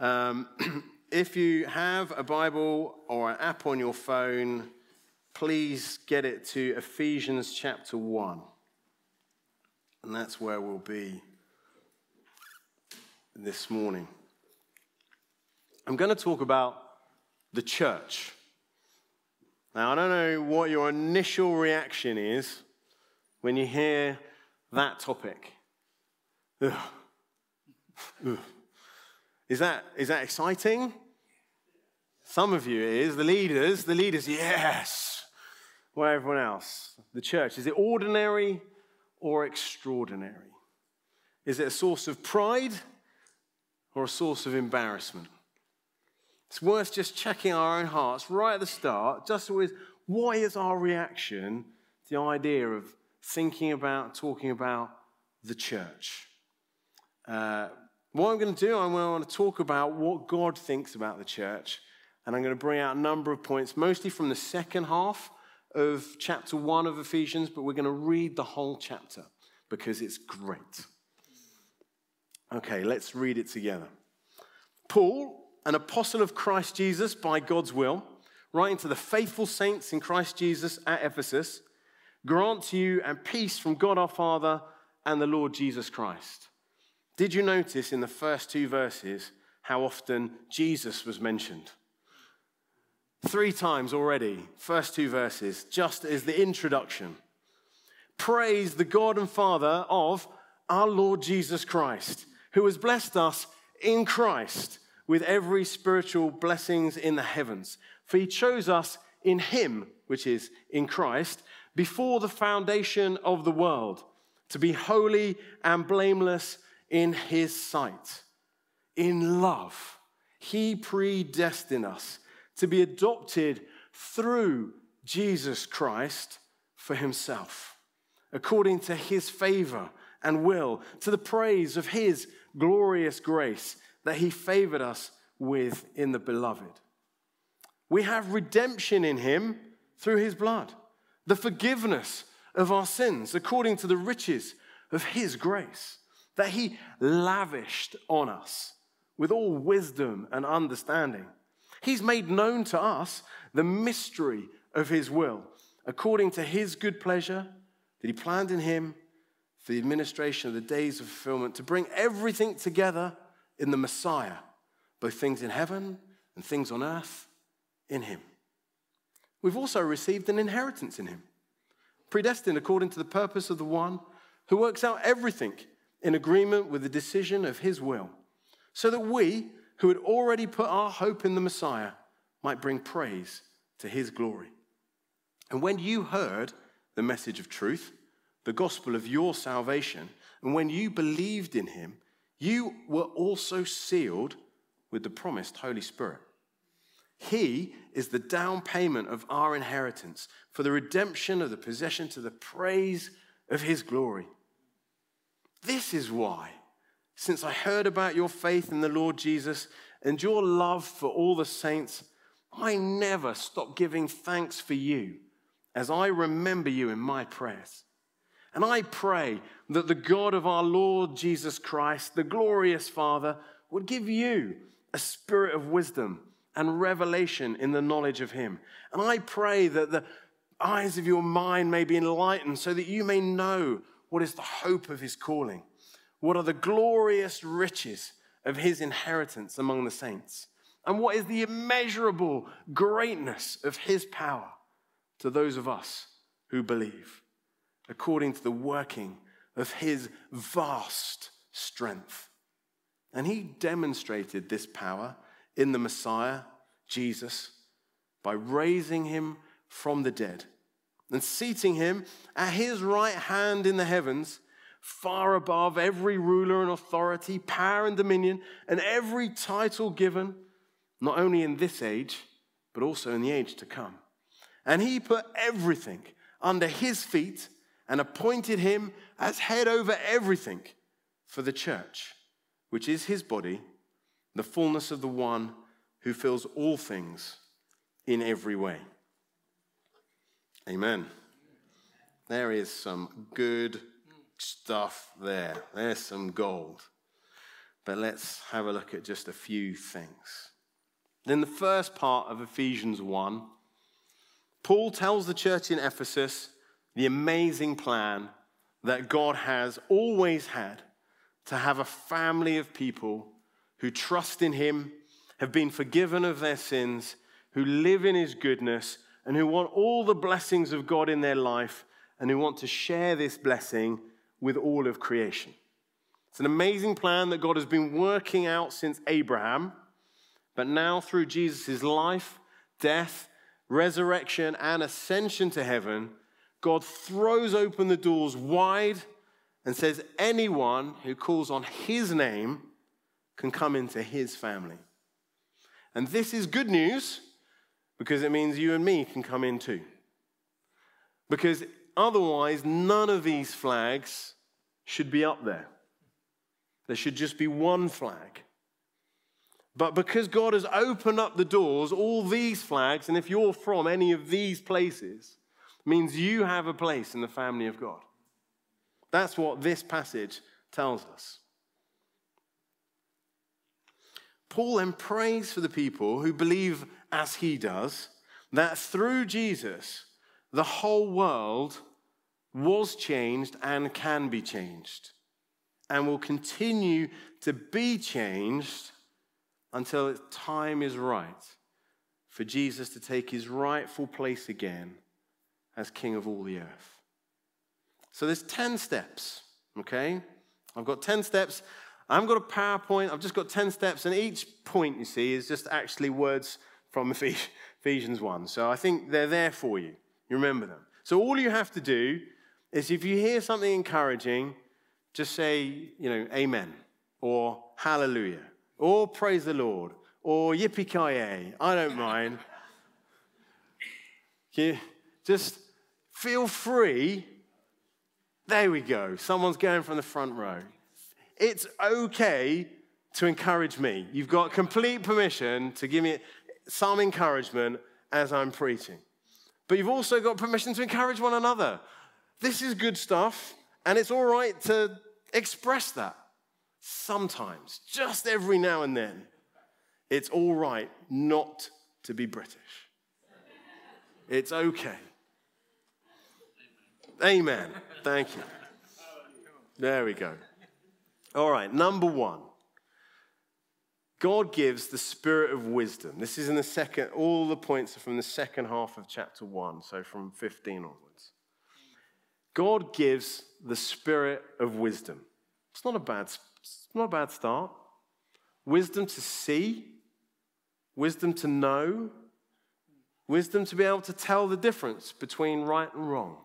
Um, if you have a Bible or an app on your phone, please get it to Ephesians chapter 1. And that's where we'll be this morning. I'm going to talk about the church. Now, I don't know what your initial reaction is when you hear that topic. Ugh. Ugh. Is that, is that exciting? Some of you is. The leaders, the leaders, yes. Well, everyone else, the church, is it ordinary or extraordinary? Is it a source of pride or a source of embarrassment? It's worth just checking our own hearts right at the start, just with what is our reaction to the idea of thinking about, talking about the church. Uh, what I'm going to do, I'm going to talk about what God thinks about the church, and I'm going to bring out a number of points, mostly from the second half of chapter 1 of Ephesians, but we're going to read the whole chapter because it's great. Okay, let's read it together. Paul, an apostle of Christ Jesus by God's will, writing to the faithful saints in Christ Jesus at Ephesus, grant you and peace from God our Father and the Lord Jesus Christ. Did you notice in the first two verses how often Jesus was mentioned? Three times already, first two verses, just as the introduction. Praise the God and Father of our Lord Jesus Christ, who has blessed us in Christ with every spiritual blessings in the heavens. For he chose us in him, which is in Christ, before the foundation of the world, to be holy and blameless in his sight. In love, he predestined us to be adopted through Jesus Christ for himself, according to his favor and will, to the praise of his glorious grace that he favored us with in the beloved. We have redemption in him through his blood, the forgiveness of our sins according to the riches of his grace that he lavished on us with all wisdom and understanding. He's made known to us the mystery of his will, according to his good pleasure that he planned in him for the administration of the days of fulfillment, to bring everything together in the Messiah, both things in heaven and things on earth in him. We've also received an inheritance in him, predestined according to the purpose of the one who works out everything in agreement with the decision of his will, so that we, who had already put our hope in the Messiah, might bring praise to his glory. And when you heard the message of truth, the gospel of your salvation, and when you believed in him, you were also sealed with the promised Holy Spirit. He is the down payment of our inheritance for the redemption of the possession to the praise of his glory. This is why, since I heard about your faith in the Lord Jesus and your love for all the saints, I never stop giving thanks for you as I remember you in my prayers. And I pray that the God of our Lord Jesus Christ, the glorious Father, would give you a spirit of wisdom and revelation in the knowledge of Him. And I pray that the eyes of your mind may be enlightened so that you may know what is the hope of his calling? What are the glorious riches of his inheritance among the saints? And what is the immeasurable greatness of his power to those of us who believe, according to the working of his vast strength? And he demonstrated this power in the Messiah, Jesus, by raising him from the dead and seating him at his right hand in the heavens, far above every ruler and authority, power and dominion, and every title given, not only in this age, but also in the age to come. And he put everything under his feet and appointed him as head over everything for the church, which is his body, the fullness of the one who fills all things in every way. Amen. There is some good stuff there. There's some gold. But let's have a look at just a few things. In the first part of Ephesians 1, Paul tells the church in Ephesus the amazing plan that God has always had to have a family of people who trust in Him, have been forgiven of their sins, who live in His goodness, and who want all the blessings of God in their life, and who want to share this blessing with all of creation. It's an amazing plan that God has been working out since Abraham, but now through Jesus' life, death, resurrection, and ascension to heaven, God throws open the doors wide and says, Anyone who calls on his name can come into his family. And this is good news because it means you and me can come in too. Because otherwise, none of these flags should be up there. There should just be one flag. But because God has opened up the doors, all these flags, and if you're from any of these places, means you have a place in the family of God. That's what this passage tells us. Paul then prays for the people who believe, as he does, that through Jesus, the whole world was changed and can be changed and will continue to be changed until time is right for Jesus to take his rightful place again as King of all the earth. So there's 10 steps, okay? I've got 10 steps. I haven't got a PowerPoint, I've just got 10 steps, and each point you see is just actually words from Ephesians 1. So I think they're there for you. You remember them. So all you have to do is if you hear something encouraging, just say, you know, amen, or hallelujah, or praise the Lord, or yippee ki I don't mind. you just feel free. There we go. Someone's going from the front row. It's okay to encourage me. You've got complete permission to give me some encouragement as I'm preaching. But you've also got permission to encourage one another. This is good stuff, and it's all right to express that sometimes, just every now and then. It's all right not to be British. It's okay. Amen. Thank you. There we go. All right, number one. God gives the spirit of wisdom. This is in the second, all the points are from the second half of chapter 1, so from 15 onwards. God gives the spirit of wisdom. It's not a bad, it's not a bad start. Wisdom to see, wisdom to know, wisdom to be able to tell the difference between right and wrong,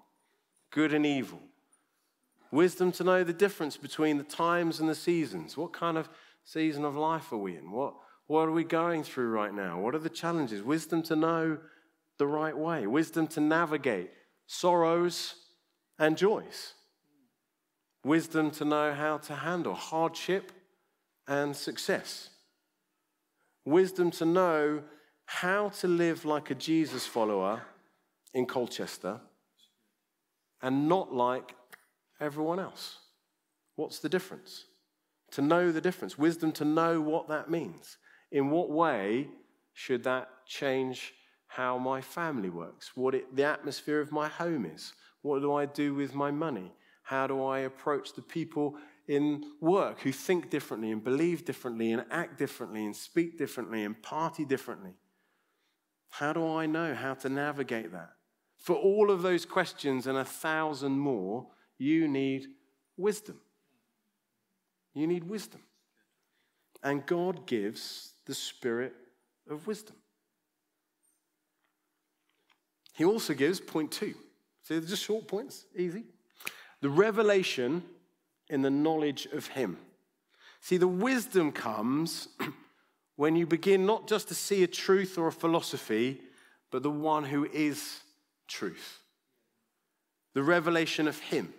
good and evil. Wisdom to know the difference between the times and the seasons. What kind of season of life are we in? What, what are we going through right now? What are the challenges? Wisdom to know the right way, wisdom to navigate sorrows and joys. Wisdom to know how to handle hardship and success. Wisdom to know how to live like a Jesus follower in Colchester and not like everyone else. What's the difference? To know the difference. Wisdom to know what that means. In what way should that change how my family works? What it, the atmosphere of my home is? What do I do with my money? How do I approach the people in work who think differently and believe differently and act differently and speak differently and party differently? How do I know how to navigate that? For all of those questions and a thousand more, you need wisdom. You need wisdom. And God gives the spirit of wisdom. He also gives point two. So they're just short points, easy. The revelation in the knowledge of Him. See, the wisdom comes when you begin not just to see a truth or a philosophy, but the one who is truth. The revelation of Him,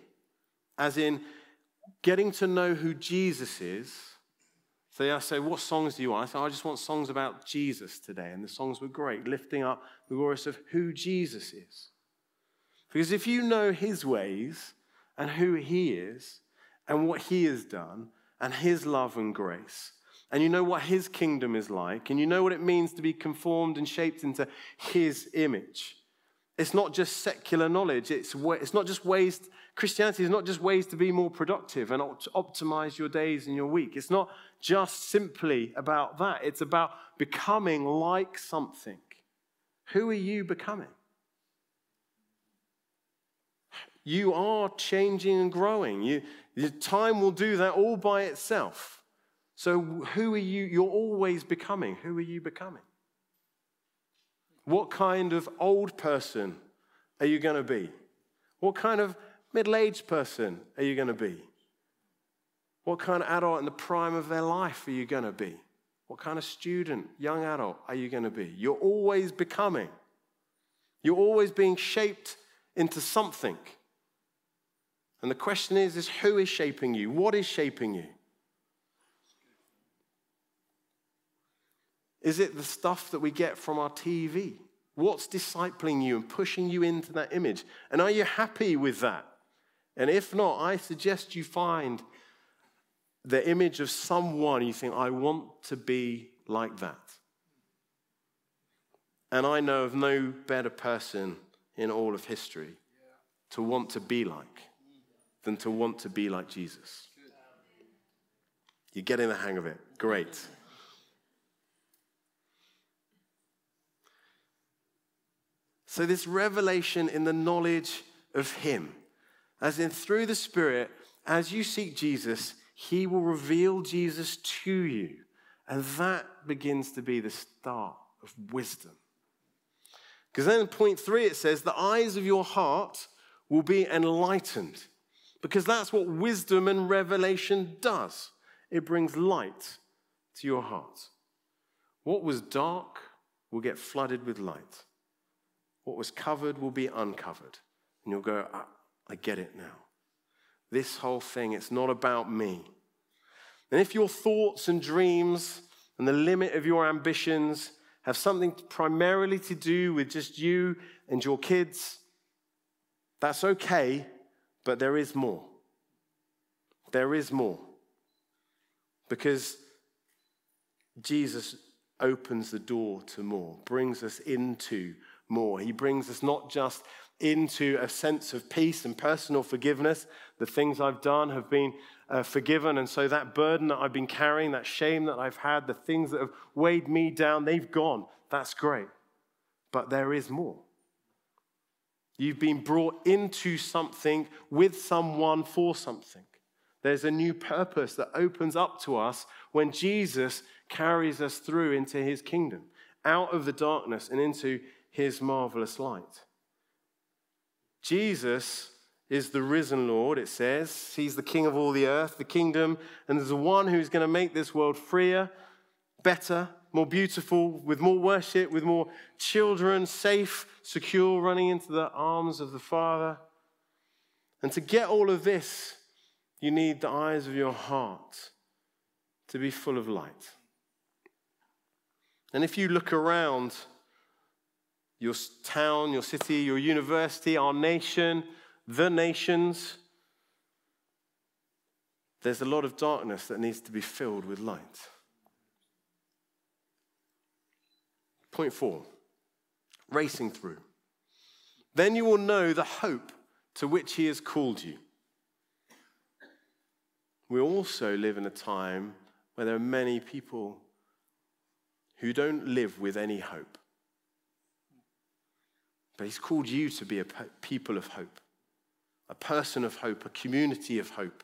as in getting to know who Jesus is. So I say, What songs do you want? I say, I just want songs about Jesus today. And the songs were great, lifting up the glorious of who Jesus is. Because if you know his ways and who he is and what he has done and his love and grace. And you know what his kingdom is like, and you know what it means to be conformed and shaped into his image. It's not just secular knowledge, it's, it's not just ways, Christianity is not just ways to be more productive and optimize your days and your week. It's not just simply about that, it's about becoming like something. Who are you becoming? You are changing and growing. You, time will do that all by itself. So, who are you? You're always becoming. Who are you becoming? What kind of old person are you going to be? What kind of middle aged person are you going to be? What kind of adult in the prime of their life are you going to be? What kind of student, young adult are you going to be? You're always becoming. You're always being shaped into something. And the question is, is who is shaping you? What is shaping you? Is it the stuff that we get from our TV? What's discipling you and pushing you into that image? And are you happy with that? And if not, I suggest you find the image of someone you think, I want to be like that. And I know of no better person in all of history to want to be like than to want to be like Jesus. You're getting the hang of it. Great. So, this revelation in the knowledge of Him, as in through the Spirit, as you seek Jesus, He will reveal Jesus to you. And that begins to be the start of wisdom. Because then in point three, it says, The eyes of your heart will be enlightened. Because that's what wisdom and revelation does it brings light to your heart. What was dark will get flooded with light. What was covered will be uncovered. And you'll go, ah, I get it now. This whole thing, it's not about me. And if your thoughts and dreams and the limit of your ambitions have something primarily to do with just you and your kids, that's okay, but there is more. There is more. Because Jesus opens the door to more, brings us into more. He brings us not just into a sense of peace and personal forgiveness. The things I've done have been uh, forgiven. And so that burden that I've been carrying, that shame that I've had, the things that have weighed me down, they've gone. That's great. But there is more. You've been brought into something with someone for something. There's a new purpose that opens up to us when Jesus carries us through into his kingdom, out of the darkness and into his marvelous light. Jesus is the risen Lord, it says. He's the king of all the earth, the kingdom, and there's the one who's going to make this world freer, better, more beautiful, with more worship, with more children, safe, secure, running into the arms of the Father. And to get all of this, you need the eyes of your heart to be full of light. And if you look around, your town, your city, your university, our nation, the nations, there's a lot of darkness that needs to be filled with light. Point four racing through. Then you will know the hope to which he has called you. We also live in a time where there are many people who don't live with any hope. But He's called you to be a people of hope, a person of hope, a community of hope.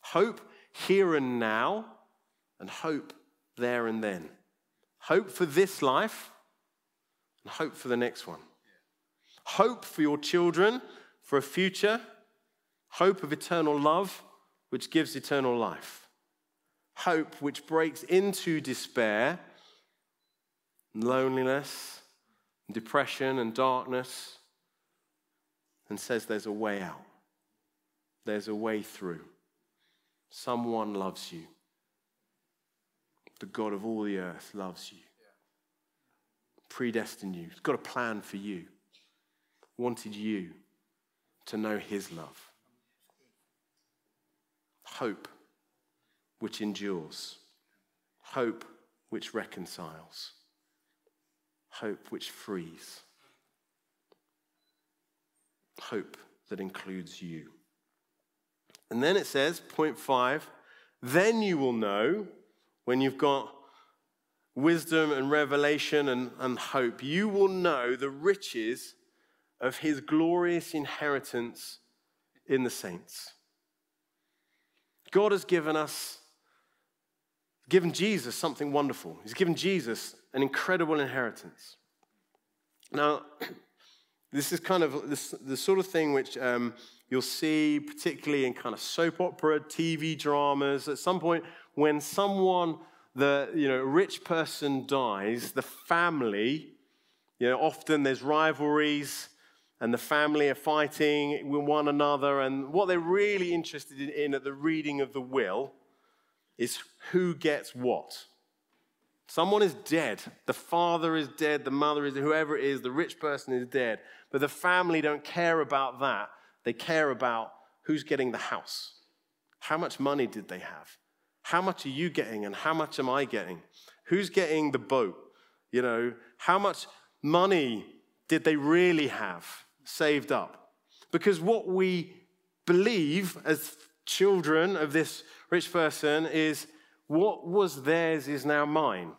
Hope here and now, and hope there and then. Hope for this life, and hope for the next one. Hope for your children, for a future. Hope of eternal love, which gives eternal life. Hope which breaks into despair, loneliness, depression and darkness and says there's a way out, there's a way through. Someone loves you. The God of all the earth loves you, predestined you, He's got a plan for you, wanted you to know His love. Hope which endures, hope which reconciles, hope which frees, hope that includes you. And then it says, point five, then you will know when you've got wisdom and revelation and, and hope, you will know the riches of his glorious inheritance in the saints. God has given us, given Jesus something wonderful. He's given Jesus an incredible inheritance. Now, this is kind of the sort of thing which um, you'll see, particularly in kind of soap opera, TV dramas. At some point, when someone the you know, rich person dies, the family, you know, often there's rivalries and the family are fighting with one another. And what they're really interested in at the reading of the will is who gets what. Someone is dead. The father is dead, the mother is, whoever it is, the rich person is dead. But the family don't care about that. They care about who's getting the house. How much money did they have? How much are you getting and how much am I getting? Who's getting the boat? You know, how much money did they really have saved up? Because what we believe as children of this rich person is what was theirs is now mine.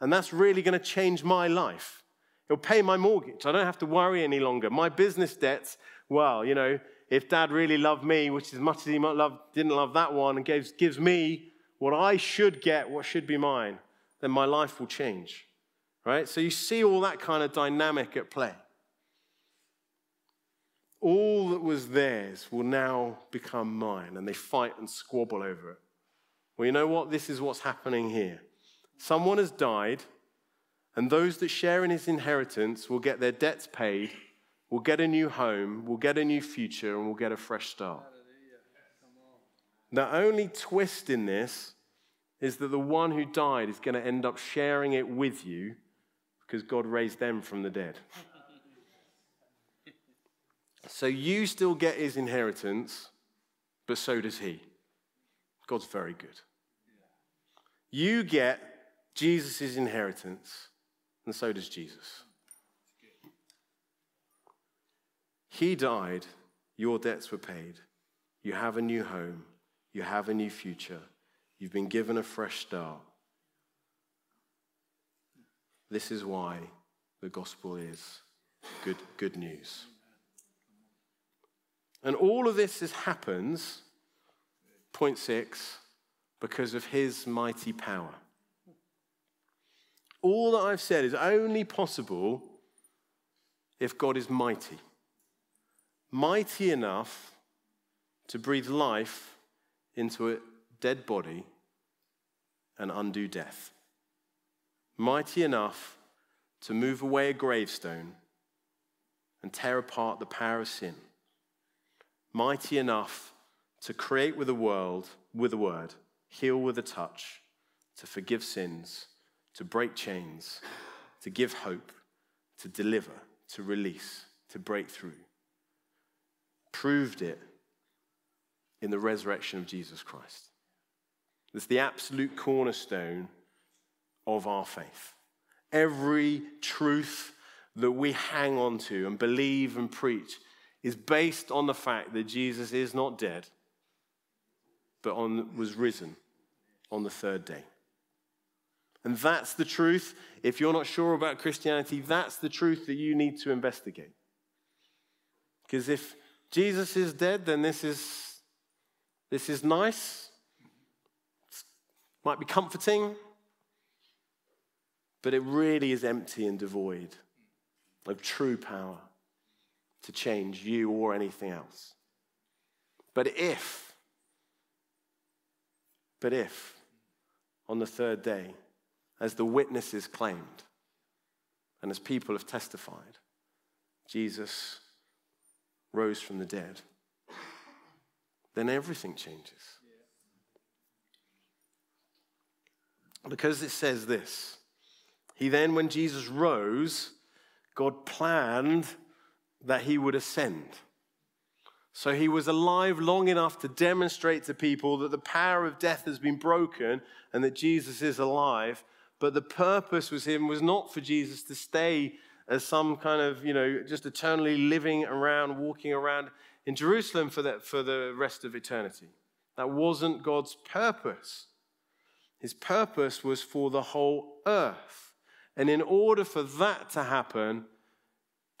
And that's really going to change my life. It'll pay my mortgage. I don't have to worry any longer. My business debts, well, you know, if dad really loved me, which as much as he might love, didn't love that one, and gives, gives me what I should get, what should be mine, then my life will change. Right? So you see all that kind of dynamic at play. All that was theirs will now become mine, and they fight and squabble over it. Well, you know what? This is what's happening here. Someone has died, and those that share in his inheritance will get their debts paid, will get a new home, will get a new future, and will get a fresh start. The only twist in this is that the one who died is going to end up sharing it with you because God raised them from the dead. So you still get his inheritance, but so does he. God's very good. You get Jesus' inheritance, and so does Jesus. He died, your debts were paid, you have a new home, you have a new future. You've been given a fresh start. This is why the gospel is good, good news. And all of this is, happens, point six, because of his mighty power. All that I've said is only possible if God is mighty. Mighty enough to breathe life into a dead body and undo death. Mighty enough to move away a gravestone and tear apart the power of sin. Mighty enough to create with a world, with a word, heal with a touch, to forgive sins, to break chains, to give hope, to deliver, to release, to break through. Proved it in the resurrection of Jesus Christ. It's the absolute cornerstone of our faith. Every truth that we hang on to and believe and preach is based on the fact that Jesus is not dead, but on, was risen on the third day. And that's the truth. If you're not sure about Christianity, that's the truth that you need to investigate. Because if Jesus is dead, then this is this is nice, might be comforting, but it really is empty and devoid of true power to change you or anything else. But if, but if, on the third day, as the witnesses claimed, and as people have testified, Jesus rose from the dead then everything changes. Because it says this He then, when Jesus rose, God planned that he would ascend. So he was alive long enough to demonstrate to people that the power of death has been broken and that Jesus is alive. But the purpose was him was not for Jesus to stay as some kind of, you know, just eternally living around, walking around in Jerusalem for the, for the rest of eternity. That wasn't God's purpose. His purpose was for the whole earth. And in order for that to happen,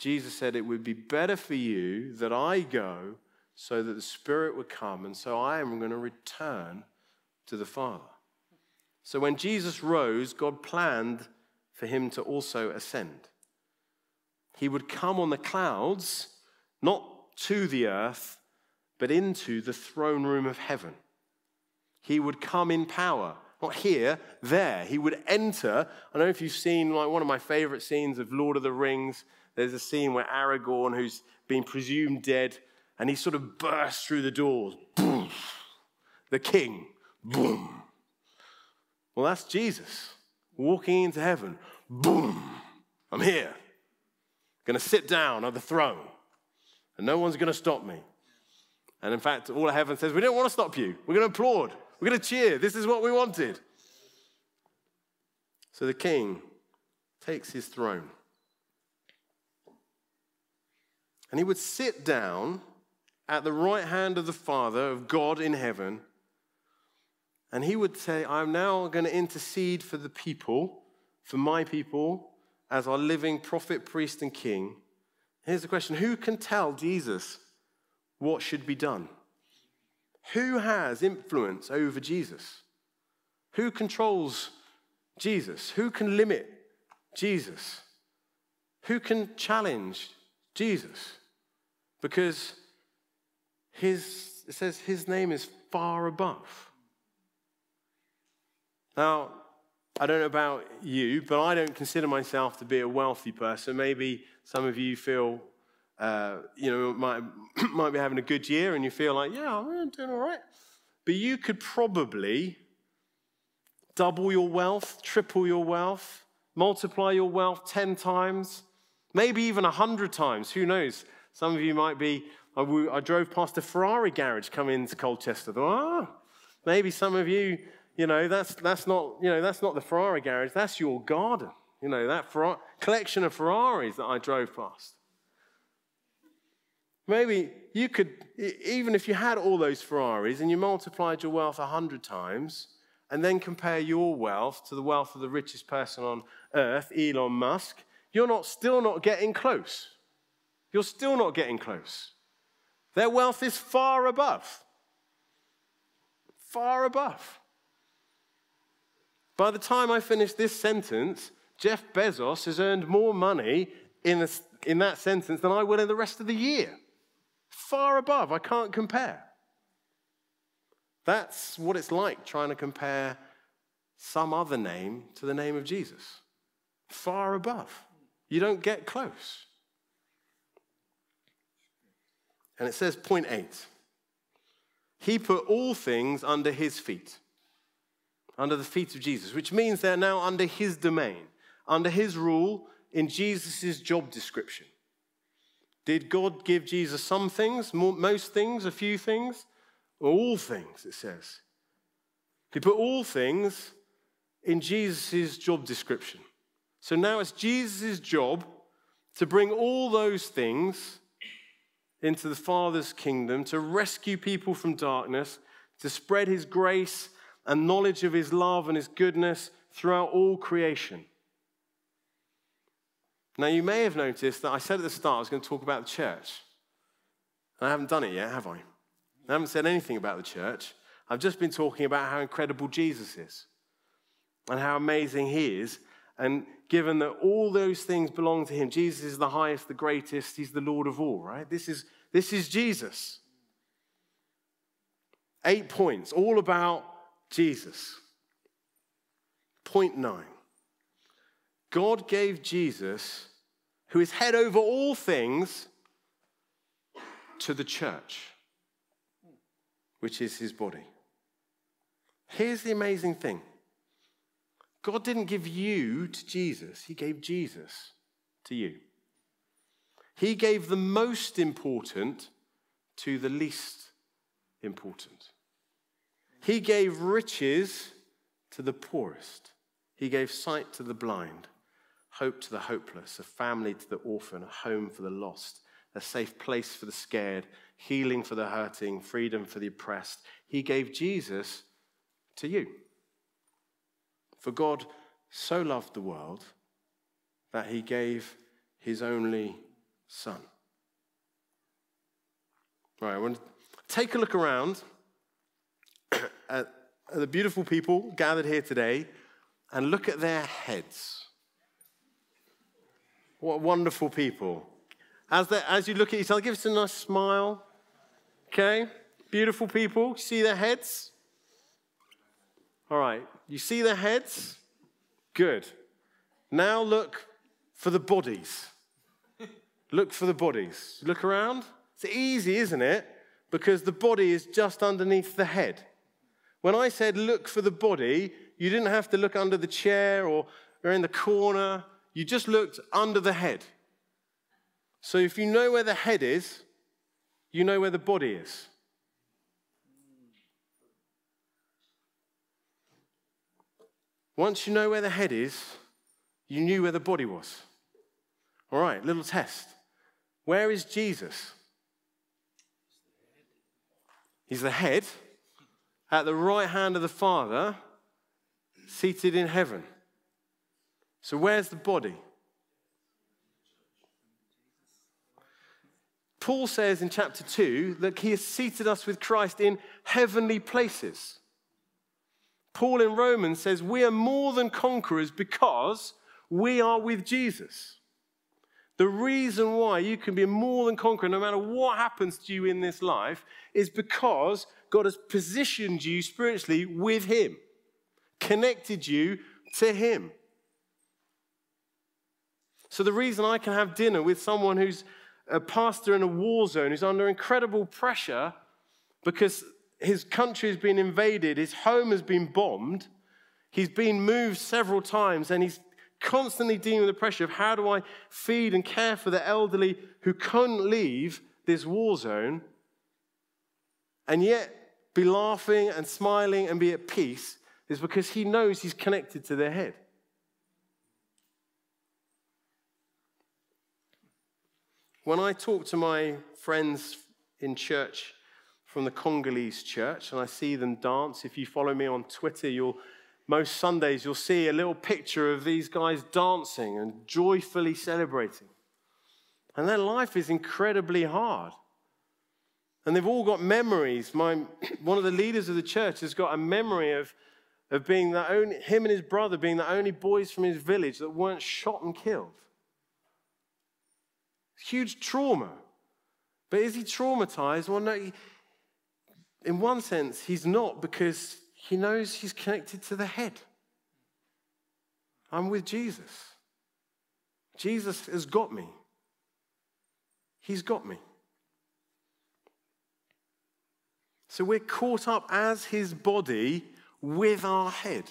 Jesus said, It would be better for you that I go so that the Spirit would come, and so I am going to return to the Father. So when Jesus rose, God planned for him to also ascend. He would come on the clouds, not to the earth, but into the throne room of heaven. He would come in power, not here, there. He would enter. I don't know if you've seen like one of my favorite scenes of Lord of the Rings. There's a scene where Aragorn, who's been presumed dead, and he sort of bursts through the doors. Boom. The king. Boom. Well, that's Jesus walking into heaven. Boom. I'm here. Going to sit down on the throne, and no one's going to stop me. And in fact, all of heaven says, We don't want to stop you. We're going to applaud. We're going to cheer. This is what we wanted. So the king takes his throne. And he would sit down at the right hand of the Father, of God in heaven. And he would say, I'm now going to intercede for the people, for my people, as our living prophet, priest, and king. Here's the question Who can tell Jesus what should be done? Who has influence over Jesus? Who controls Jesus? Who can limit Jesus? Who can challenge Jesus? Because his, it says his name is far above. Now, I don't know about you, but I don't consider myself to be a wealthy person. Maybe some of you feel, uh, you know, might, might be having a good year and you feel like, yeah, I'm doing all right. But you could probably double your wealth, triple your wealth, multiply your wealth 10 times, maybe even 100 times. Who knows? Some of you might be I, I drove past a Ferrari garage coming into Colchester. Oh, maybe some of you, you know, that's, that's, not, you know, that's not the Ferrari garage, that's your garden. You know, that collection of Ferraris that I drove past. Maybe you could, even if you had all those Ferraris and you multiplied your wealth a hundred times, and then compare your wealth to the wealth of the richest person on earth, Elon Musk, you're not, still not getting close. You're still not getting close. Their wealth is far above. Far above. By the time I finish this sentence, Jeff Bezos has earned more money in, a, in that sentence than I will in the rest of the year. Far above. I can't compare. That's what it's like trying to compare some other name to the name of Jesus. Far above. You don't get close. And it says, point eight, he put all things under his feet, under the feet of Jesus, which means they're now under his domain, under his rule in Jesus' job description. Did God give Jesus some things, most things, a few things? Or all things, it says. He put all things in Jesus' job description. So now it's Jesus' job to bring all those things into the Father's kingdom, to rescue people from darkness, to spread his grace and knowledge of his love and his goodness throughout all creation. Now, you may have noticed that I said at the start I was going to talk about the church. And I haven't done it yet, have I? I haven't said anything about the church. I've just been talking about how incredible Jesus is and how amazing he is. And given that all those things belong to him. Jesus is the highest, the greatest, he's the Lord of all, right? This is, this is Jesus. Eight points, all about Jesus. Point nine God gave Jesus, who is head over all things, to the church, which is his body. Here's the amazing thing God didn't give you to Jesus, He gave Jesus to you. He gave the most important to the least important. He gave riches to the poorest. He gave sight to the blind, hope to the hopeless, a family to the orphan, a home for the lost, a safe place for the scared, healing for the hurting, freedom for the oppressed. He gave Jesus to you. For God so loved the world that he gave his only son. Right, I want to take a look around at the beautiful people gathered here today and look at their heads. What wonderful people. As, as you look at each other, give us a nice smile. Okay? Beautiful people. See their heads? All right. You see the heads? Good. Now look for the bodies. look for the bodies. Look around. It's easy, isn't it? Because the body is just underneath the head. When I said look for the body, you didn't have to look under the chair or, or in the corner. You just looked under the head. So if you know where the head is, you know where the body is. Once you know where the head is, you knew where the body was. All right, little test. Where is Jesus? He's the head at the right hand of the Father, seated in heaven. So, where's the body? Paul says in chapter 2 that he has seated us with Christ in heavenly places. Paul in Romans says we are more than conquerors because we are with Jesus. The reason why you can be more than conqueror no matter what happens to you in this life is because God has positioned you spiritually with Him, connected you to Him. So, the reason I can have dinner with someone who's a pastor in a war zone, who's under incredible pressure because his country has been invaded, his home has been bombed, he's been moved several times, and he's constantly dealing with the pressure of how do I feed and care for the elderly who couldn't leave this war zone, and yet be laughing and smiling and be at peace is because he knows he's connected to their head. When I talk to my friends in church from the Congolese church and I see them dance, if you follow me on Twitter, you'll most Sundays you'll see a little picture of these guys dancing and joyfully celebrating. And their life is incredibly hard. And they've all got memories. My, one of the leaders of the church has got a memory of, of being the only, him and his brother being the only boys from his village that weren't shot and killed. Huge trauma. But is he traumatized? Well, no. In one sense, he's not because he knows he's connected to the head. I'm with Jesus. Jesus has got me. He's got me. So we're caught up as his body with our head.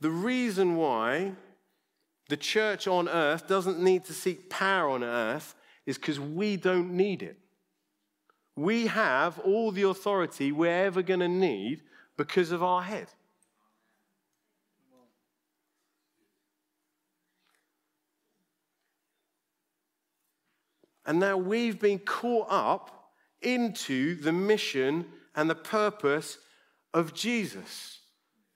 The reason why the church on earth doesn't need to seek power on earth is because we don't need it. We have all the authority we're ever going to need because of our head. And now we've been caught up into the mission and the purpose of Jesus.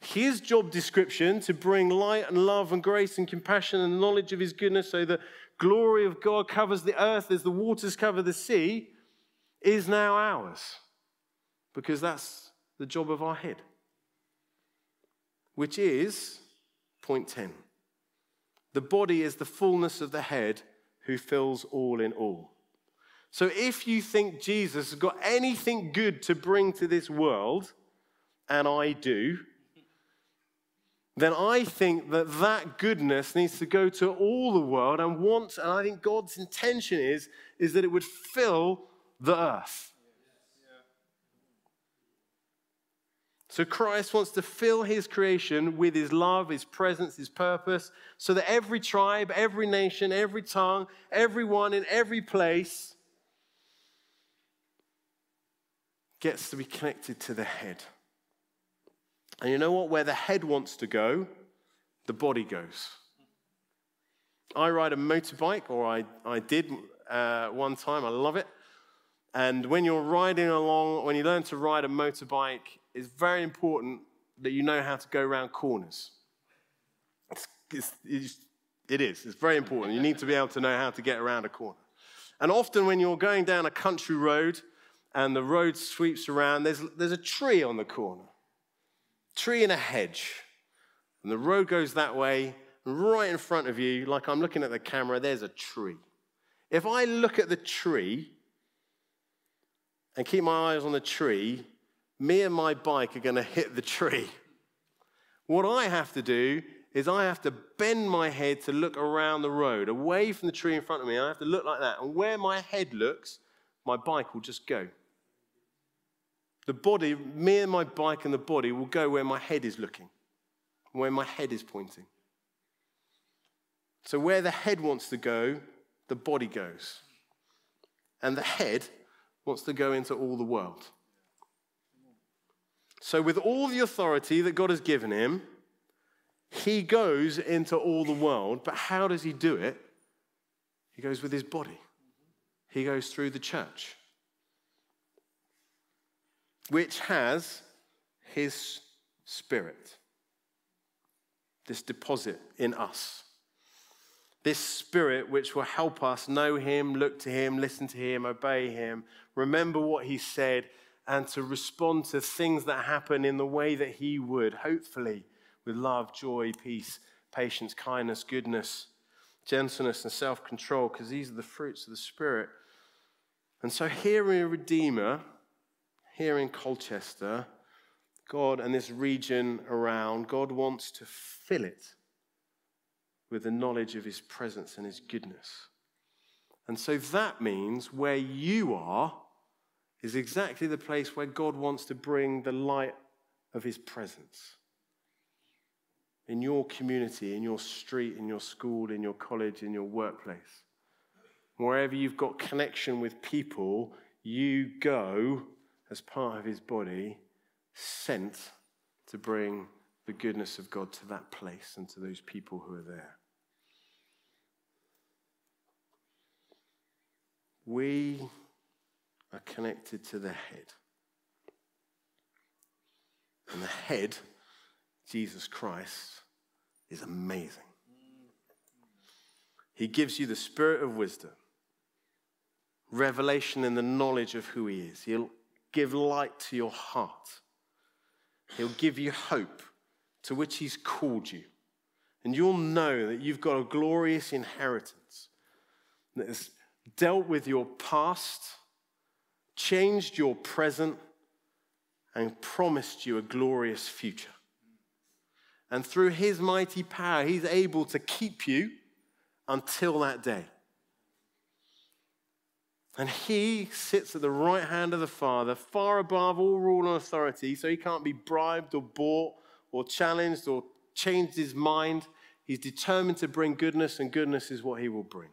His job description to bring light and love and grace and compassion and knowledge of his goodness so the glory of God covers the earth as the waters cover the sea is now ours because that's the job of our head, which is point 10. The body is the fullness of the head who fills all in all. So if you think Jesus has got anything good to bring to this world, and I do, then I think that that goodness needs to go to all the world and want, and I think God's intention is, is that it would fill the earth. So Christ wants to fill his creation with his love, his presence, his purpose, so that every tribe, every nation, every tongue, everyone in every place gets to be connected to the head. And you know what? Where the head wants to go, the body goes. I ride a motorbike, or I, I did uh, one time. I love it. And when you're riding along, when you learn to ride a motorbike, it's very important that you know how to go around corners. It's, it's, it's, it is. It's very important. You need to be able to know how to get around a corner. And often, when you're going down a country road and the road sweeps around, there's, there's a tree on the corner, tree in a hedge. And the road goes that way, and right in front of you, like I'm looking at the camera, there's a tree. If I look at the tree and keep my eyes on the tree, me and my bike are going to hit the tree. What I have to do is I have to bend my head to look around the road, away from the tree in front of me. I have to look like that. And where my head looks, my bike will just go. The body, me and my bike and the body will go where my head is looking, where my head is pointing. So, where the head wants to go, the body goes. And the head wants to go into all the world. So, with all the authority that God has given him, he goes into all the world. But how does he do it? He goes with his body, he goes through the church, which has his spirit, this deposit in us. This spirit which will help us know him, look to him, listen to him, obey him, remember what he said, and to respond to things that happen in the way that he would, hopefully with love, joy, peace, patience, kindness, goodness, gentleness, and self control, because these are the fruits of the Spirit. And so, here in Redeemer, here in Colchester, God and this region around, God wants to fill it with the knowledge of His presence and His goodness. And so that means where you are is exactly the place where God wants to bring the light of His presence in your community, in your street, in your school, in your college, in your workplace. Wherever you've got connection with people, you go as part of his body, sent to bring the goodness of God to that place and to those people who are there. We are connected to the head. And the head Jesus Christ is amazing. He gives you the spirit of wisdom, revelation in the knowledge of who He is. He'll give light to your heart, He'll give you hope to which He's called you. And you'll know that you've got a glorious inheritance that has dealt with your past, changed your present, and promised you a glorious future. And through his mighty power, he's able to keep you until that day. And he sits at the right hand of the Father, far above all rule and authority, so he can't be bribed or bought or challenged or changed his mind. He's determined to bring goodness, and goodness is what he will bring.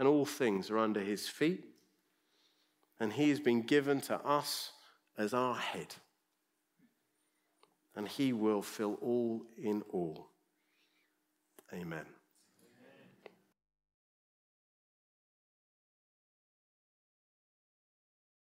And all things are under his feet, and he has been given to us as our head and he will fill all in all. Amen.